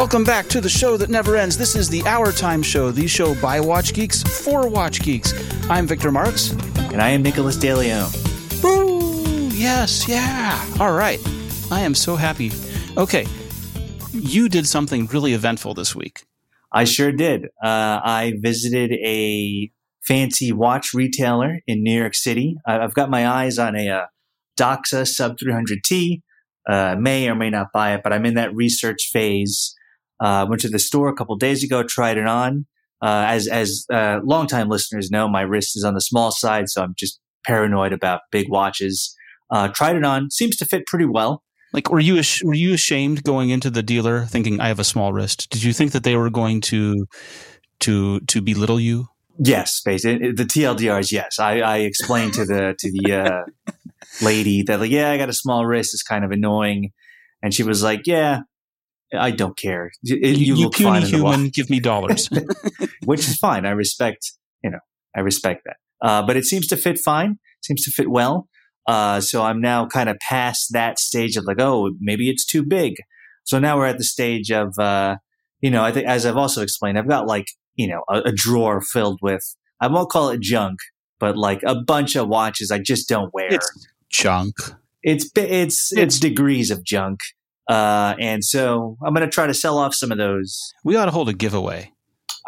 Welcome back to the show that never ends. This is the HourTime Show, the show by Watch Geeks for Watch Geeks. I'm Victor Marks. And I am Nicholas DeLeon. Woo! Yes, yeah. All right. I am so happy. Okay. You did something really eventful this week. I sure did. Uh, I visited a fancy watch retailer in New York City. I've got my eyes on a uh, Doxa Sub 300T. Uh, may or may not buy it, but I'm in that research phase. Uh, went to the store a couple days ago, tried it on. Uh, as as uh, longtime listeners know, my wrist is on the small side, so I'm just paranoid about big watches. Uh, tried it on, seems to fit pretty well. Like, were you were you ashamed going into the dealer thinking I have a small wrist? Did you think that they were going to to to belittle you? Yes, basically the TLDR is yes. I, I explained to the to the uh, lady that like, yeah, I got a small wrist. It's kind of annoying, and she was like, yeah, I don't care. You, you, you puny human, give me dollars, which is fine. I respect, you know, I respect that. Uh, but it seems to fit fine. Seems to fit well. Uh, so I'm now kind of past that stage of like, oh, maybe it's too big. So now we're at the stage of, uh, you know, I think as I've also explained, I've got like, you know, a, a drawer filled with, I won't call it junk, but like a bunch of watches I just don't wear. It's junk. It's it's it's degrees of junk. Uh, and so I'm going to try to sell off some of those. We ought to hold a giveaway.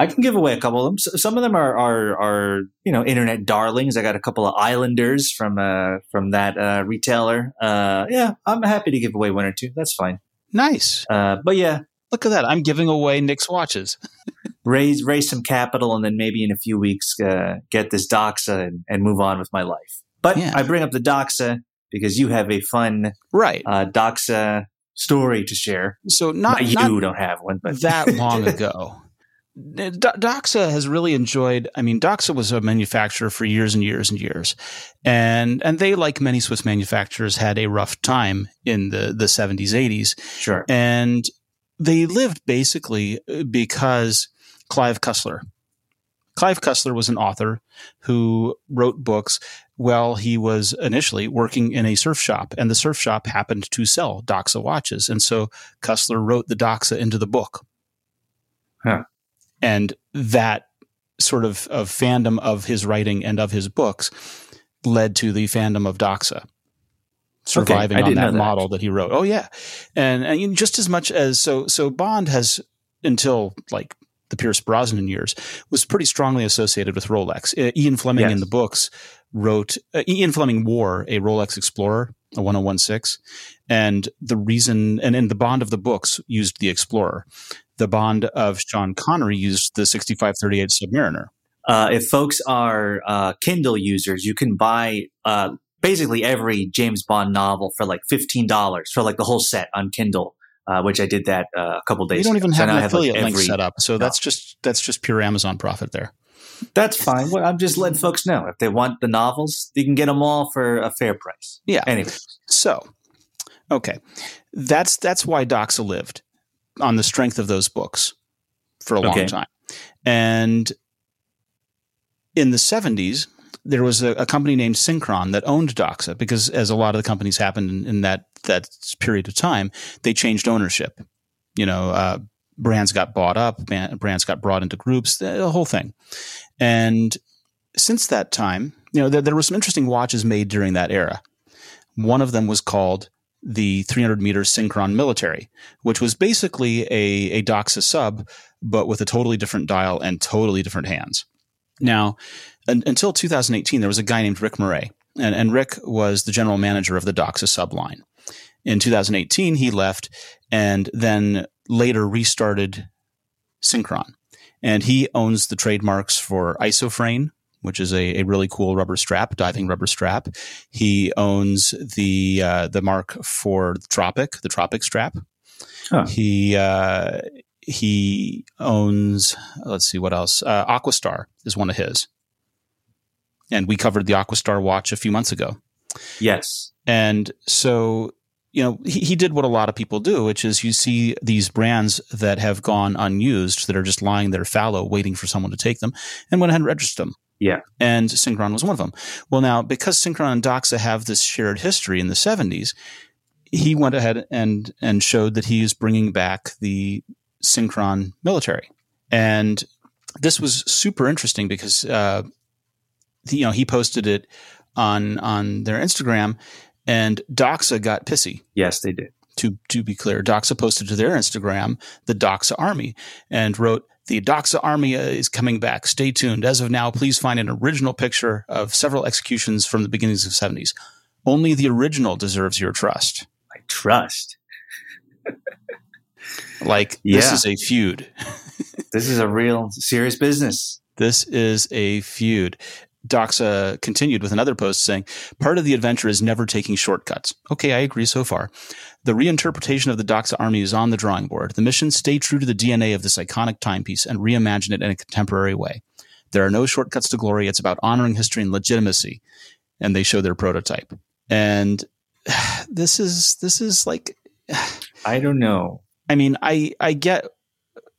I can give away a couple of them. Some of them are, are, are you know, internet darlings. I got a couple of Islanders from, uh, from that, uh, retailer. Uh, yeah, I'm happy to give away one or two. That's fine. Nice. Uh, but yeah. Look at that. I'm giving away Nick's watches. raise, raise some capital and then maybe in a few weeks, uh, get this Doxa and, and move on with my life. But yeah. I bring up the Doxa because you have a fun, right? Uh, Doxa story to share. So not, you not don't have one, but that long ago. Doxa has really enjoyed. I mean, Doxa was a manufacturer for years and years and years, and and they, like many Swiss manufacturers, had a rough time in the the seventies, eighties. Sure, and they lived basically uh, because Clive Cussler. Clive Cussler was an author who wrote books while he was initially working in a surf shop, and the surf shop happened to sell Doxa watches, and so Cussler wrote the Doxa into the book. Huh and that sort of, of fandom of his writing and of his books led to the fandom of Doxa surviving okay, on that, that, model that he wrote. Oh yeah, and and just as much as so so Bond has until like the Pierce Brosnan years was pretty strongly associated with Rolex. Uh, Ian Fleming yes. in the books wrote uh, Ian Fleming wore a Rolex Explorer, a 1016, and the reason and in the Bond of the books used the Explorer the Bond of Sean Connery used the 6538 Submariner. Uh, if folks are uh, Kindle users, you can buy uh, basically every James Bond novel for like fifteen dollars for like the whole set on Kindle. Uh, which I did that uh, a couple days. You don't ago. even have so an affiliate have like link set up, so no. that's just that's just pure Amazon profit there. That's fine. Well, I'm just letting folks know if they want the novels, you can get them all for a fair price. Yeah. Anyway, so okay, that's that's why Doxa lived on the strength of those books for a okay. long time. And in the 70s, there was a, a, company named Synchron that owned Doxa because, as a lot of the companies happened in, in that that period of time, they changed ownership. You know, uh, brands got bought up, brands got brought into groups, the whole thing. And since that time, you know, there, there were some interesting watches made during that era. One of them was called the 300 meter Synchron Military, which was basically a, a Doxa sub, but with a totally different dial and totally different hands. Now, un- until 2018, there was a guy named Rick Marei, and, and Rick was the general manager of the Doxa subline. In 2018, he left and then later restarted Synchron. And he owns the trademarks for Isofrane, which is a, a really cool rubber strap, diving rubber strap. He owns the uh, the mark for Tropic, the Tropic strap. Huh. He uh, he owns. Let's see what else. Uh, Aquastar is one of his, and we covered the Aquastar watch a few months ago. Yes, and so you know, he, he did what a lot of people do, which is you see these brands that have gone unused that are just lying there fallow, waiting for someone to take them, and went ahead and registered them. Yeah. And Synchron was one of them. Well, now, because Synchron and Doxa have this shared history in the 70s, he went ahead and, and showed that he is bringing back the Synchron military. And this was super interesting because, uh, you know, he posted it on on their Instagram, and Doxa got pissy. Yes, they did. To to be clear, Doxa posted to their Instagram the Doxa Army and wrote, "The Doxa Army uh, is coming back. Stay tuned. As of now, please find an original picture of several executions from the beginnings of the '70s. Only the original deserves your trust." My trust. like yeah. this is a feud. this is a real serious business. This is a feud. Doxa continued with another post saying, Part of the adventure is never taking shortcuts. Okay, I agree so far. The reinterpretation of the Doxa army is on the drawing board. The mission stay true to the DNA of this iconic timepiece and reimagine it in a contemporary way. There are no shortcuts to glory. It's about honoring history and legitimacy. And they show their prototype. And this is this is like I don't know. I mean, I I get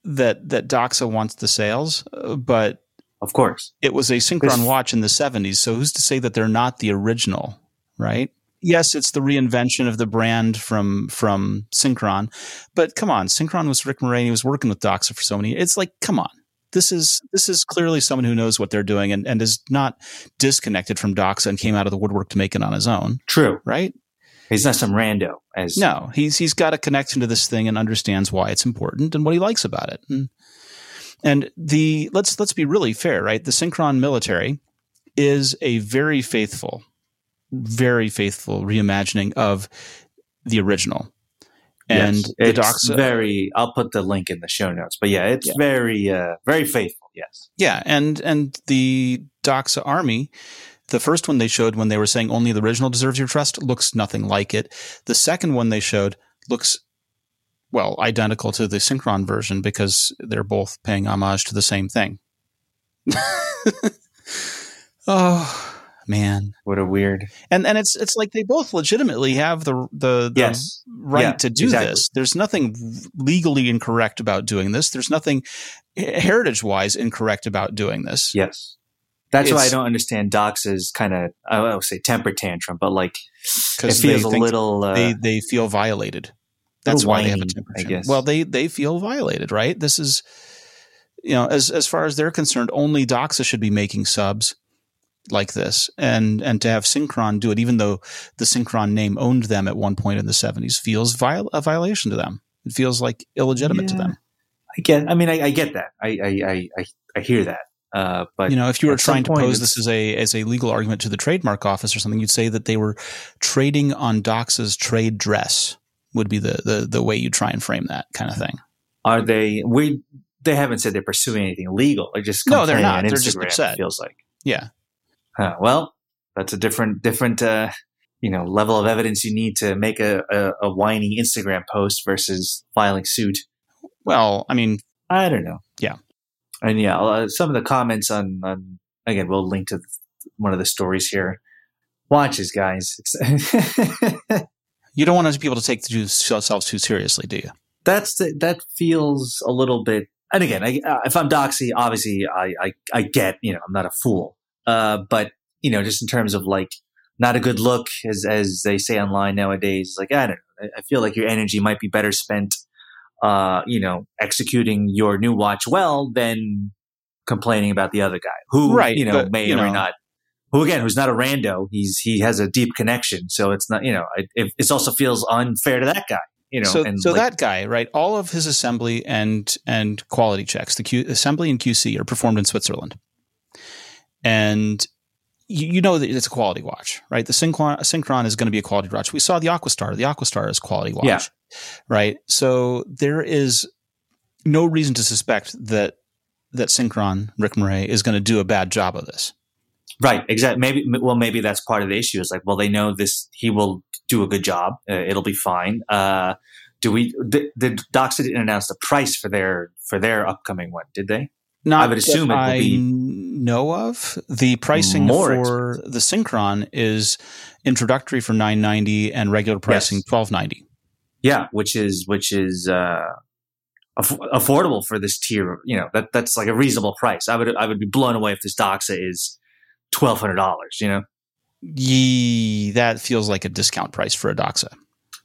that that Doxa wants the sales, uh, but of course. It was a Synchron watch in the 70s, so who's to say that they're not the original, right? Yes, it's the reinvention of the brand from from Synchron, but come on, Synchron was Rick Marei. He was working with Doxa for so many. It's like, come on, this is this is clearly someone who knows what they're doing and, and is not disconnected from Doxa and came out of the woodwork to make it on his own. True, right? He's not some rando. As no, he's he's got a connection to this thing and understands why it's important and what he likes about it. And and the let's let's be really fair, right? The Synchron military is a very faithful, very faithful reimagining of the original. And yes, the Doxa, very. I'll put the link in the show notes, but yeah, it's yeah. very, uh, very faithful. Yes. Yeah, and and the Doxa army, the first one they showed when they were saying only the original deserves your trust looks nothing like it. The second one they showed looks well, identical to the Synchron version because they're both paying homage to the same thing. oh man, what a weird. And and it's it's like they both legitimately have the the, the yes. right yeah, to do exactly. this. There's nothing legally incorrect about doing this. There's nothing heritage wise incorrect about doing this. Yes. That's it's, why I don't understand Doxa's kind of I would say temper tantrum, but like it feels a little uh, they they feel violated. That's why whiny, they have a temperature. I guess. Well, they they feel violated, right? This is, you know, as as far as they're concerned, only Doxa should be making subs like this, and and to have Synchron do it, even though the Synchron name owned them at one point in the seventies, feels viol- a violation to them. It feels like illegitimate yeah, to them. I get. I mean, I, I get that. I I I I hear that. Uh, but you know, if you were trying to pose this as a as a legal argument to the trademark office or something, you'd say that they were trading on Doxa's trade dress would be the, the the way you try and frame that kind of thing. Are they we they haven't said they're pursuing anything legal. They're just no, they're not. They're just upset. Feels like yeah. Huh, well, that's a different different uh, you know level of evidence you need to make a, a, a whiny Instagram post versus filing suit. Well, I mean, I don't know. Yeah, and yeah, uh, some of the comments on on again, we'll link to one of the stories here. Watches, guys. You don't want people to take themselves too seriously, do you? That's the, that feels a little bit. And again, I, uh, if I'm Doxa, obviously I, I, I get you know I'm not a fool, uh, but you know just in terms of like not a good look as as they say online nowadays. Like I don't know, I feel like your energy might be better spent, uh, you know, executing your new watch well than complaining about the other guy who right, you know but, may you or know, may not who again, who's not a rando, he's he has a deep connection. So it's not, you know, it, it also feels unfair to that guy. You know, so, so like, that guy, right? All of his assembly and and quality checks, the Q, assembly and QC are performed in Switzerland, and you, you know that it's a quality watch, right? The Synchron, Synchron is going to be a quality watch. We saw the Aquastar. The Aquastar is quality watch, yeah. right? So there is no reason to suspect that that Synchron Rick Marei is going to do a bad job of this. Right, exactly. Maybe well, maybe that's part of the issue. Is like, well, they know this. He will do a good job. Uh, it'll be fine. Uh, do we? The, the Doxa didn't announce the price for their for their upcoming one, did they? Not I would assume it will be know of. The pricing for expensive. the Synchron is introductory for nine ninety and regular pricing yes. twelve ninety. Yeah, which is which is uh, aff- affordable for this tier. You know that that's like a reasonable price. I would I would be blown away if this Doxa is twelve hundred dollars. You know, Yee, that feels like a discount price for a Doxa.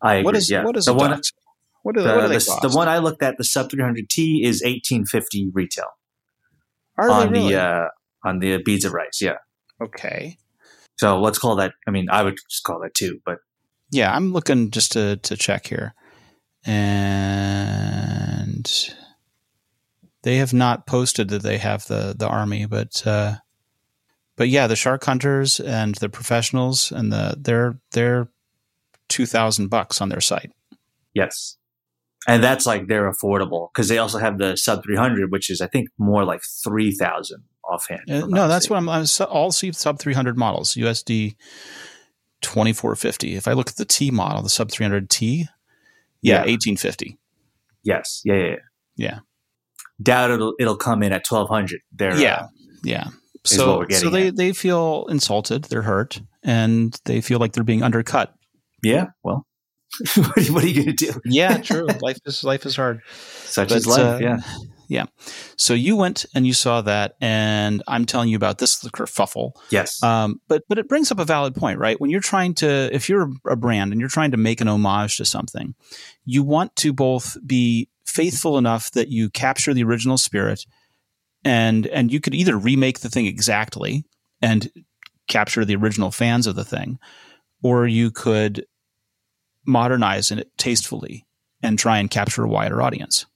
I agree. What is yeah. what is the one? Doxa? What do, the, what they the, the one I looked at, the sub 300T, is 1850 retail Are on they really? the uh, on the beads of rice. Yeah. okay. So let's call that. I mean, I would just call that two, but Yeah, I'm looking just to to check here, and they have not posted that they have the the army, but uh, but yeah, the shark hunters and the professionals and the they're they're two thousand bucks on their site. yes. And that's like they're affordable because they also have the sub 300, which is I think more like 3,000 offhand. Uh, no, that's what I'm. I'm su- all see sub three hundred models USD twenty four fifty. If I look at the T model, the sub three hundred T, yeah, Yeah. eighteen fifty. Yes. Yeah. Yeah. yeah. Yeah. Doubt it'll it'll come in at 1,200. They're, uh, Yeah, yeah. So, so they, at. they feel insulted, they're hurt, and they feel like they're being undercut. yeah. Well, what, are you, what are you going to do? Yeah, true. life is life is hard. Such But, is life. uh, yeah. yeah. So you went and you saw that, and I'm telling you about this kerfuffle. Yes. Um, but but it brings up a valid point, right? When you're trying to, if you're a brand and you're trying to make an homage to something, you want to both be faithful enough that you capture the original spirit, and and you could either remake the thing exactly and capture the original fans of the thing, or you could modernize it tastefully and try and capture a wider audience,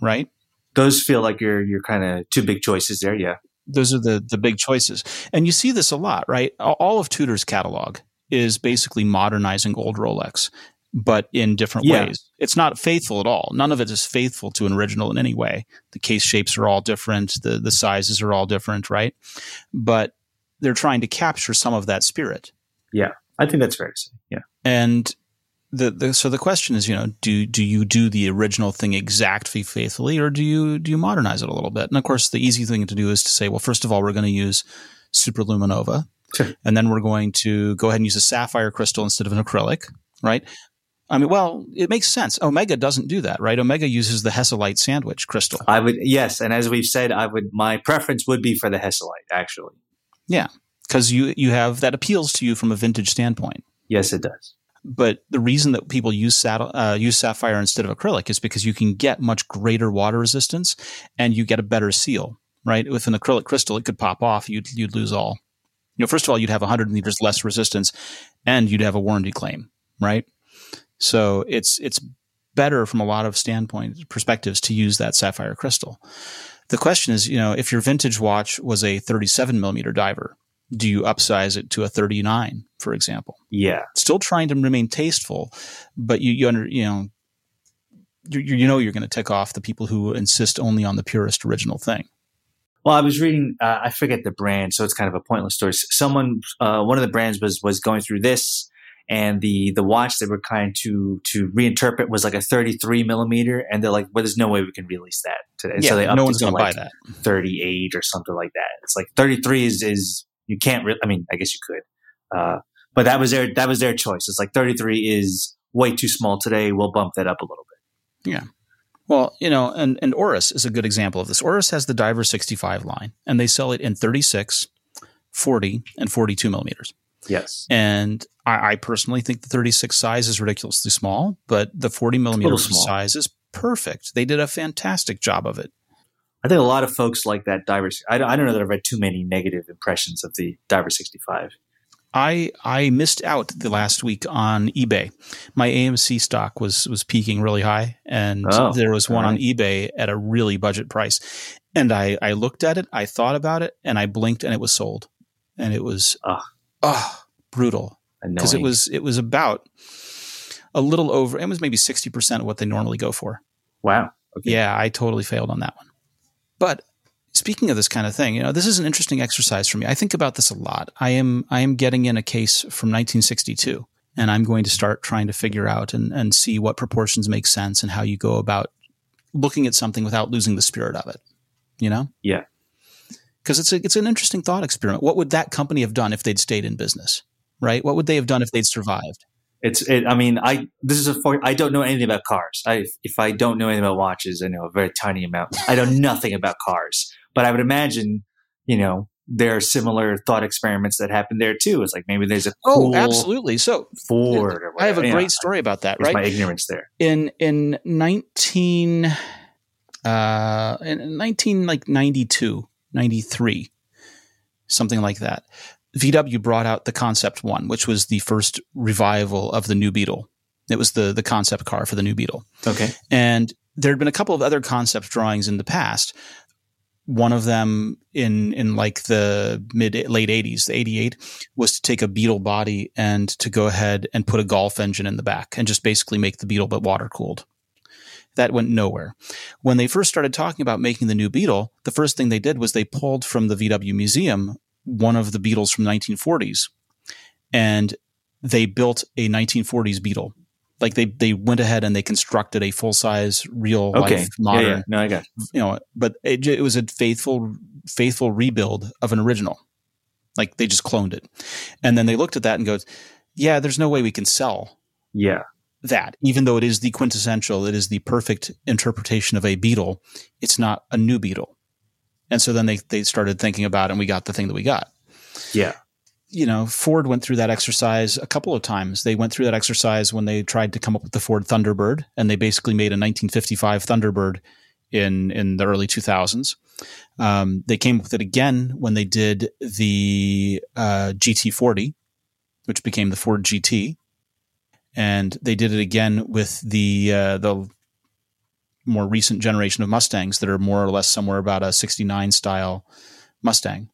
right? Those feel like you're you're kind of two big choices there. Yeah. those are the the big choices and you see this a lot right all all of tudor's catalog is basically modernizing old rolex but in different Yeah. ways it's not faithful at all none of it is faithful to an original in any way the case shapes are all different the the sizes are all different right but they're trying to capture some of that spirit Yeah. I think that's fair to say. Yeah. and the, the so the question is, you know, do do you do the original thing exactly faithfully, or do you do you modernize it a little bit? And of course, the easy thing to do is to say, well, first of all, we're going to use superluminova, Sure. and then we're going to go ahead and use a sapphire crystal instead of an acrylic, right? I mean, well, it makes sense. Omega doesn't do that, right? Omega uses the Hesalite sandwich crystal. I would yes, and as we've said, I would my preference would be for the Hesalite. Actually, Yeah, because you you have that appeals to you from a vintage standpoint. yes, it does. But the reason that people use saddle, uh, use sapphire instead of acrylic is because you can get much greater water resistance and you get a better seal. Right, with an acrylic crystal, it could pop off. You'd you'd lose all. You know, first of all, you'd have 100 liters less resistance, and you'd have a warranty claim. Right, so it's it's better from a lot of standpoint perspectives to use that sapphire crystal. The question is, you know, if your vintage watch was a 37 millimeter diver, do you upsize it to a 39, for example? Yeah, still trying to remain tasteful, but you you under you know you, you know you're going to tick off the people who insist only on the purest original thing. Well, I was reading. Uh, I forget the brand, so it's kind of a pointless story. Someone, uh, one of the brands was was going through this, and the the watch they were trying to to reinterpret was like a 33 millimeter, and they're like, "Well, there's no way we can release that today." And so they no one's going to like buy that. 38 or something like that. It's like 33 is is you can't. Re- I mean, I guess you could, uh, but that was their that was their choice. It's like 33 is way too small today. We'll bump that up a little bit. Yeah. Well, you know, and and Oris is a good example of this. Oris has the Diver 65 line, and they sell it in 36, 40, and 42 millimeters. Yes. And I, I personally think the 36 size is ridiculously small, but the 40 millimeter size is perfect. They did a fantastic job of it. I think a lot of folks like that diver. I don't, I don't know that I've read too many negative impressions of the diver 65. I I missed out the last week on eBay. My AMC stock was was peaking really high, and Oh, there was one all on eBay at a really budget price. And I I looked at it, I thought about it, and I blinked, and it was sold. And it was. Oh brutal because it was it was about a little over. It was maybe sixty percent of what they normally go for. wow. Okay. Yeah, I totally failed on that one. But speaking of this kind of thing, you know, this is an interesting exercise for me. I think about this a lot. I am I am getting in a case from 1962, and I'm going to start trying to figure out and, and see what proportions make sense and how you go about looking at something without losing the spirit of it. You know? Yeah. Because it's a, it's an interesting thought experiment. What would that company have done if they'd stayed in business? Right? What would they have done if they'd survived? It's. It, I mean, I. This is a. For, I don't know anything about cars. I. If I don't know anything about watches, I know a very tiny amount. I know nothing about cars. But I would imagine, you know, there are similar thought experiments that happen there too. It's like maybe there's a oh, absolutely. So Ford. I have a yeah, great story about that. Right, my ignorance there. in in nineteen uh in nineteen like 92, 93, something like that. VW brought out the Concept One, which was the first revival of the new Beetle. It was the the concept car for the new Beetle. Okay. And there had been a couple of other concept drawings in the past. One of them in in like the mid late 80s, the 88, was to take a Beetle body and to go ahead and put a Golf engine in the back and just basically make the Beetle but water cooled. That went nowhere. When they first started talking about making the new Beetle, the first thing they did was they pulled from the VW museum one of the Beetles from 1940s and they built a 1940s Beetle like they they went ahead and they constructed a full size real Okay. life Yeah, modern yeah. No, I got. It. you know but it, it was a faithful faithful rebuild of an original like they just cloned it and then they looked at that and goes yeah there's no way we can sell Yeah. That even though it is the quintessential it is the perfect interpretation of a beetle it's not a new beetle and so then they they started thinking about it and we got the thing that we got Yeah. you know, Ford went through that exercise a couple of times. They went through that exercise when they tried to come up with the Ford Thunderbird, and they basically made a 1955 Thunderbird in in the early 2000s. Um, they came up with it again when they did the uh, GT40, which became the Ford GT, and they did it again with the uh, the more recent generation of Mustangs that are more or less somewhere about a 69 style Mustang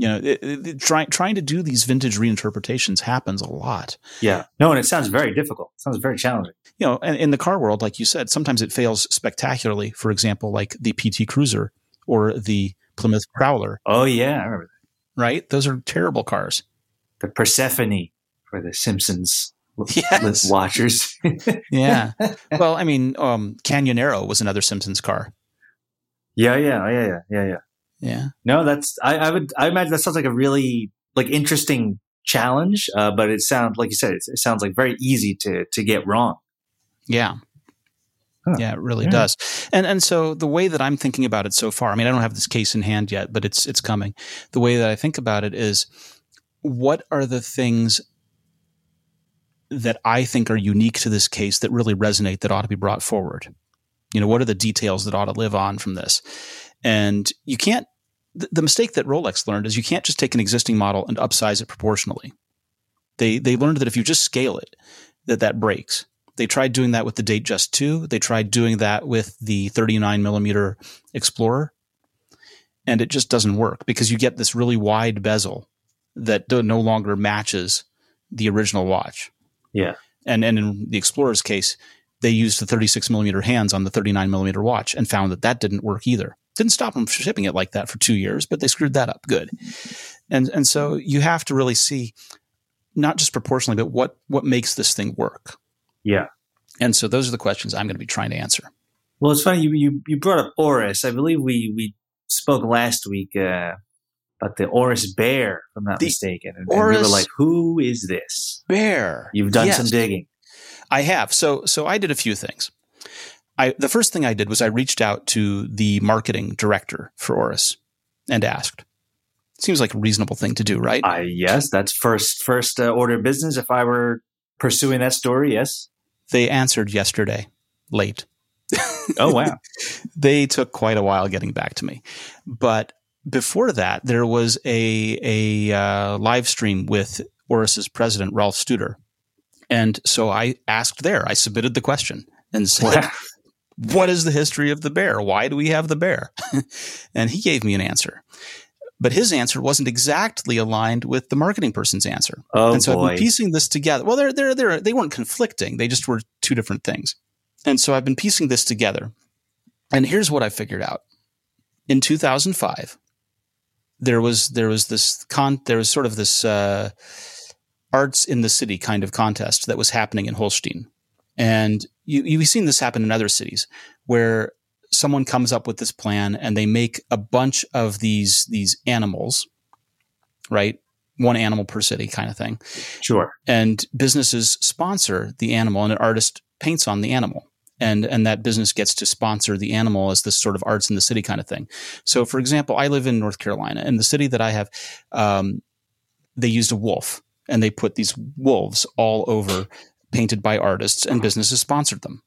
you know, it, it, trying trying to do these vintage reinterpretations happens a lot. Yeah. No, and it sounds very difficult. It sounds very challenging. You know, and in the car world, like you said, sometimes it fails spectacularly. For example, like the PT Cruiser or the Plymouth Prowler, Oh yeah, I remember that. right? Those are terrible cars. the Persephone for the Simpsons Yes. watchers. Yeah. well, I mean, um, Canyonero was another Simpsons car. yeah, yeah, yeah, yeah, yeah, yeah. Yeah. No, that's I, I would I imagine that sounds like a really like interesting challenge, uh, but it sounds like you said it, it sounds like very easy to to get wrong. Yeah. Huh. Yeah, it really Yeah. does. And and so the way that I'm thinking about it so far, I mean, I don't have this case in hand yet, but it's it's coming. The way that I think about it is what are the things that I think are unique to this case that really resonate that ought to be brought forward? You know, what are the details that ought to live on from this? And you can't the, mistake that Rolex learned is you can't just take an existing model and upsize it proportionally. They they learned that if you just scale it, that that breaks. They tried doing that with the Datejust 2. They tried doing that with the 39 millimeter Explorer. And it just doesn't work because you get this really wide bezel that no longer matches the original watch. Yeah. And, and in the Explorer's case, they used the 36 millimeter hands on the 39 millimeter watch and found that that didn't work either. Didn't stop them from shipping it like that for two years, but they screwed that up good. And, and so you have to really see not just proportionally, but what, what makes this thing work. Yeah. And so those are the questions I'm going to be trying to answer. Well, it's funny you you, you brought up Oris. I believe we we spoke last week uh, about the Oris Bear, if I'm not The mistaken. And, and we were like, who is this? Bear. You've done Yes, some digging. I have. So so I did a few things. I the first thing I did was I reached out to the marketing director for Oris and asked. Seems like a reasonable thing to do, right? I yes, that's first first uh, order of business. If I were pursuing that story, yes. they answered yesterday, late. Oh wow. they took quite a while getting back to me. But before that, there was a a uh, live stream with Oris's president Rolf Studer, and so I asked there. I submitted the question and said. "What is the history of the bear? Why do we have the bear?" and he gave me an answer. But his answer wasn't exactly aligned with the marketing person's answer. Oh and so I've been piecing this together. Well, they're, they're, they're, they weren't conflicting. They just were two different things. And so I've been piecing this together. And here's what I figured out. In 2005, there was, there was this con, there was sort of this, uh, arts in the city kind of contest that was happening in Holstein. And you, you've seen this happen in other cities where someone comes up with this plan and they make a bunch of these, these animals, right? One animal per city kind of thing sure. and businesses sponsor the animal and an artist paints on the animal and and that business gets to sponsor the animal as this sort of arts in the city kind of thing. So, for example, I live in North Carolina, and the city that I have, um, they used a wolf, and they put these wolves all over, painted by artists, and businesses sponsored them.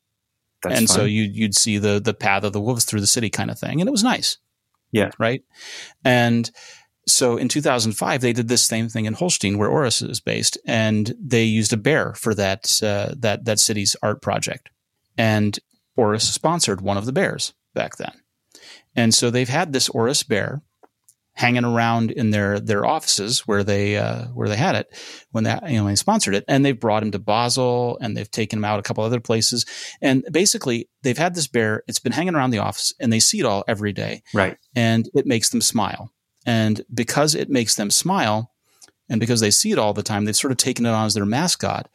That's and fun. so you you'd see the the path of the wolves through the city kind of thing, and it was nice. Yeah. Right. And so in 2005, they did this same thing in Holstein, where Oris is based, and they used a bear for that uh, that that city's art project. And Oris sponsored one of the bears back then, and so they've had this Oris bear hanging around in their their offices where they uh, where they had it when they you know they sponsored it, and they've brought him to Basel and they've taken him out a couple other places, and basically they've had this bear. It's been hanging around the office, and they see it all every day, right? And it makes them smile. And because it makes them smile and because they see it all the time, they've sort of taken it on as their mascot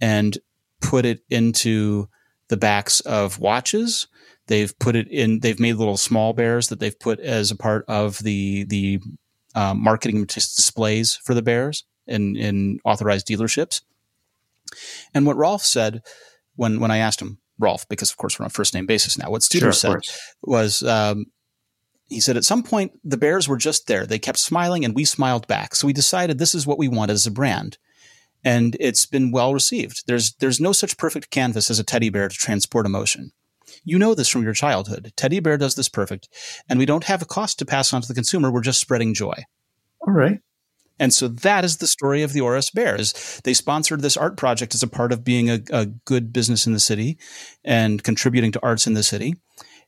and put it into the backs of watches. They've put it in, they've made little small bears that they've put as a part of the, the um, marketing displays for the bears in, in authorized dealerships. And what Rolf said when, when I asked him, Rolf, because of course we're on a first name basis now, what Studer sure, said was, um, he said, at some point, the bears were just there. They kept smiling and we smiled back. So we decided this is what we want as a brand. And it's been well received. There's, there's no such perfect canvas as a teddy bear to transport emotion. You know this from your childhood. Teddy bear does this perfect. And we don't have a cost to pass on to the consumer. We're just spreading joy. All right. And so that is the story of the Oris Bears. They sponsored this art project as a part of being a, a good business in the city and contributing to arts in the city.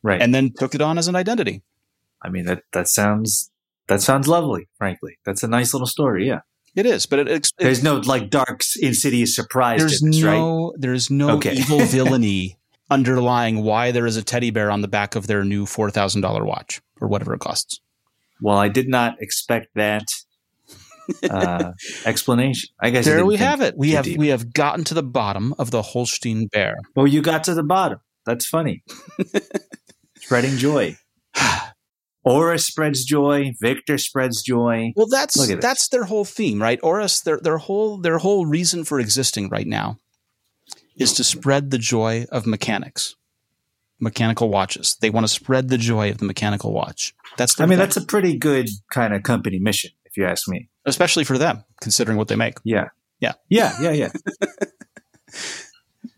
Right. And then took it on as an identity. I mean that that sounds that sounds lovely. Frankly, that's a nice little story. Yeah, it is. But it, it, there's no like dark insidious surprise. There's this, no right? there's no okay. evil villainy underlying why there is a teddy bear on the back of their new four thousand dollar watch or whatever it costs. Well, I did not expect that uh, explanation. I guess there we have it. We have deep. we have gotten to the bottom of the Holstein bear. Well, you got to the bottom. That's funny. Spreading joy. Oris spreads joy. Victor spreads joy. Well, that's that's their whole theme, right? Oris, their their whole their whole reason for existing right now is to spread the joy of mechanics, mechanical watches. They want to spread the joy of the mechanical watch. That's. I mean, that's a pretty good kind of company mission, if you ask me. Especially for them, considering what they make. Yeah. Yeah. Yeah. Yeah. Yeah.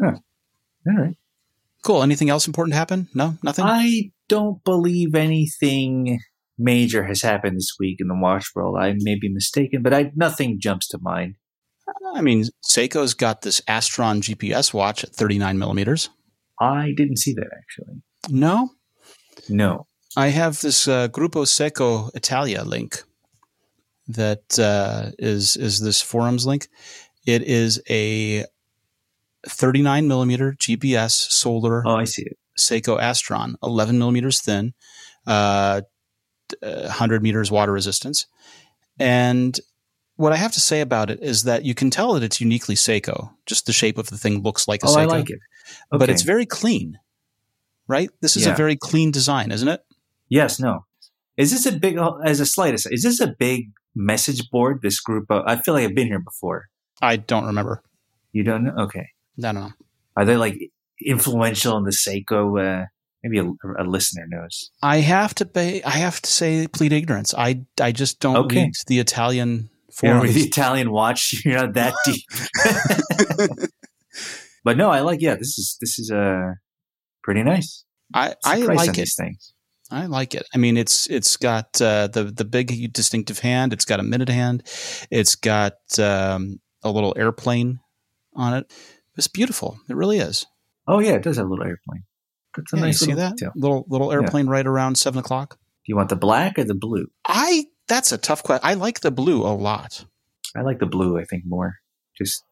huh. All right. Cool. Anything else important happen? No, nothing. I don't believe anything major has happened this week in the watch world. I may be mistaken, but I, nothing jumps to mind. I mean, Seiko's got this Astron GPS watch at 39 millimeters. I didn't see that actually. No? No. I have this uh, Gruppo Seiko Italia link that uh, is is this forums link. It is a 39 millimeter GPS solar. Oh, I see it. Seiko Astron, 11 millimeters thin, uh, 100 meters water resistance. And what I have to say about it is that you can tell that it's uniquely Seiko. Just the shape of the thing looks like a oh, Seiko. I like it. Okay. But it's very clean, right? This is yeah. a very clean design, isn't it? Yes, no. Is this a big, as a slight aside, is this a big message board, this group of, I feel like I've been here before. I don't remember. You don't know? Okay. I don't know. Are they like influential in the Seiko? Uh, maybe a, a, listener knows. I have to pay. I have to say, plead ignorance. I I just don't okay. read the Italian forums. the Italian watch. You're not that deep. but no, I like. Yeah, this is this is uh pretty nice. I I like it. These things. I like it. I mean, it's it's got uh, the the big distinctive hand. It's got a minute hand. It's got um, a little airplane on it. It's beautiful. It really is. Oh yeah, it does have a little airplane. That's a yeah, nice. You see that detail. little little airplane yeah. right around seven o'clock. Do you want the black or the blue? I that's a tough question. I like the blue a lot. I like the blue. I think more. Just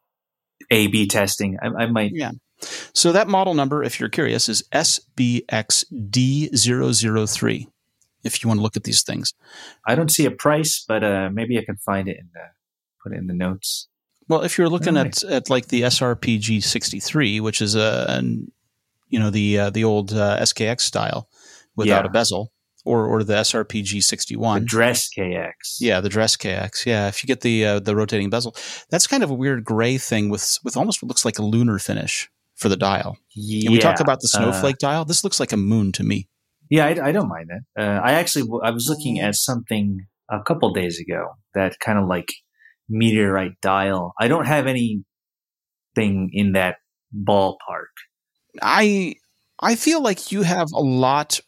A B testing. I, I might. Yeah. So that model number, if you're curious, is SBXD003. If you want to look at these things, I don't see a price, but uh, maybe I can find it in the put it in the notes. Well, if you're looking at, at like the SRPG 63, which is a, an, you know, the uh, the old uh, SKX style without yeah. a bezel, or or the SRPG 61, the dress KX. Yeah, the dress KX. Yeah, if you get the uh, the rotating bezel, that's kind of a weird gray thing with with almost what looks like a lunar finish. for the dial. Yeah, we talk about the uh, snowflake dial. This looks like a moon to me. Yeah, I, I don't mind that. Uh, I actually I was looking at something a couple days ago that kind of like meteorite dial. I don't have anything in that ballpark. I I feel like you have a lot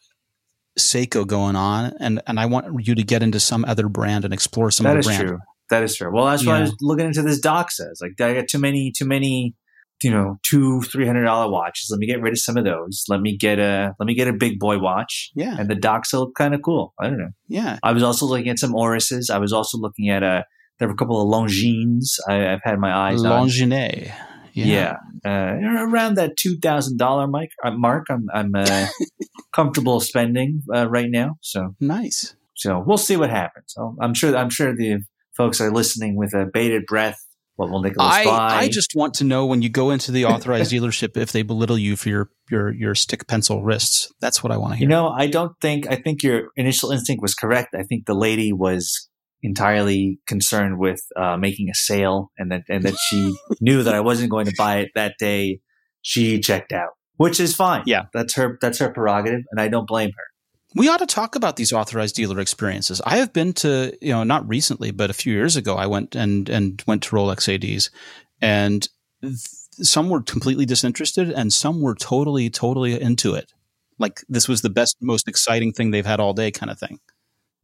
Seiko going on, and and I want you to get into some other brand and explore some That other is brand. true. That is true. Well, that's why I was looking into this Doxa. It's like I got too many, too many, you know, two three hundred dollar watches. Let me get rid of some of those. Let me get a let me get a big boy watch. Yeah, And the Doxa look kind of cool. I don't know. yeah. I was also looking at some Orises. I was also looking at a. There were a couple of Longines. I, I've had my eyes on. Longinet. Yeah, Uh, around that two thousand dollar mark. Uh, mark. I'm I'm uh, comfortable spending uh, right now. So Nice. so we'll see what happens. I'm sure I'm sure the folks are listening with a bated breath. What will Nicholas I, buy? I just want to know when you go into the authorized dealership if they belittle you for your your your stick pencil wrists. That's what I want to you know, I don't think I think your initial instinct was correct. I think the lady was entirely concerned with uh, making a sale, and that and that she knew that I wasn't going to buy it that day. She checked out, which is fine. Yeah. that's her that's her prerogative, and I don't blame her. we ought to talk about these authorized dealer experiences. I have been to, you know, not recently, but a few years ago, I went and and went to Rolex ADs, and th- some were completely disinterested, and some were totally, totally into it. Like this was the best, most exciting thing they've had all day, kind of thing.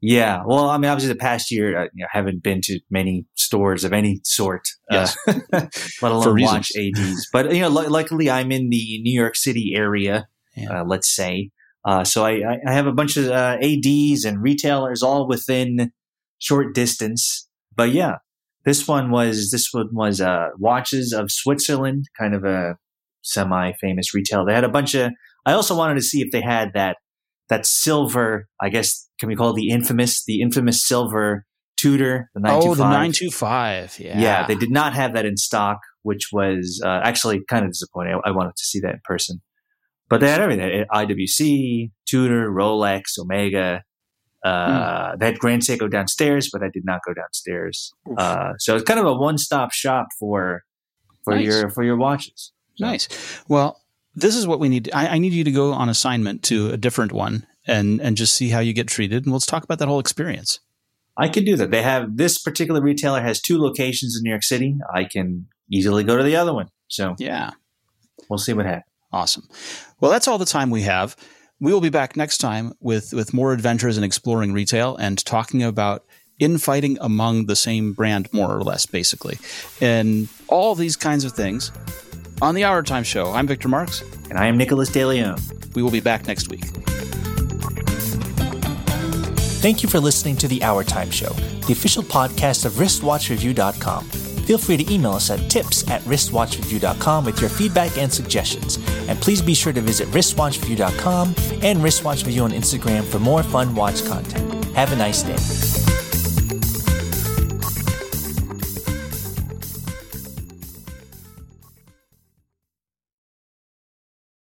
Yeah, well, I mean, obviously, the past year, I you know, haven't been to many stores of any sort, Yes. uh, let alone watch ads. But you know, lu- luckily, I'm in the New York City area. Yeah. Uh, let's say, uh, so I, I- have a bunch of uh, ads and retailers all within short distance. But yeah, this one was this one was uh, watches of Switzerland, kind of a semi-famous retailer. They had a bunch of. I also wanted to see if they had that that silver. I guess can we call it the infamous the infamous silver Tudor the nine two Oh, the nine two five. Yeah, Yeah, they did not have that in stock, which was uh, actually kind of disappointing. I, I wanted to see that in person, but they had everything: IWC, Tudor, Rolex, Omega. Uh, They had Grand Seiko downstairs, but I did not go downstairs. Uh, so it's kind of a one-stop shop for for Nice. your for your watches. So- Nice. Well, this is what we need. I, I need you to go on assignment to a different one and and just see how you get treated, and let's talk about that whole experience. I can do that. They have this particular retailer has two locations in New York City. I can easily go to the other one. So Yeah. we'll see what happens. Awesome. Well, that's all the time we have. We will be back next time with with more adventures in exploring retail and talking about infighting among the same brand, more or less, basically, and all these kinds of things on the HourTime Show. I'm Victor Marks. And I am Nicholas DeLeon. We will be back next week. Thank you for listening to the HourTime Show, the official podcast of wristwatchreview.com. Feel free to email us at tips at wristwatchreview.com with your feedback and suggestions. And please be sure to visit wristwatchreview.com and wristwatchreview on Instagram for more fun watch content. Have a nice day.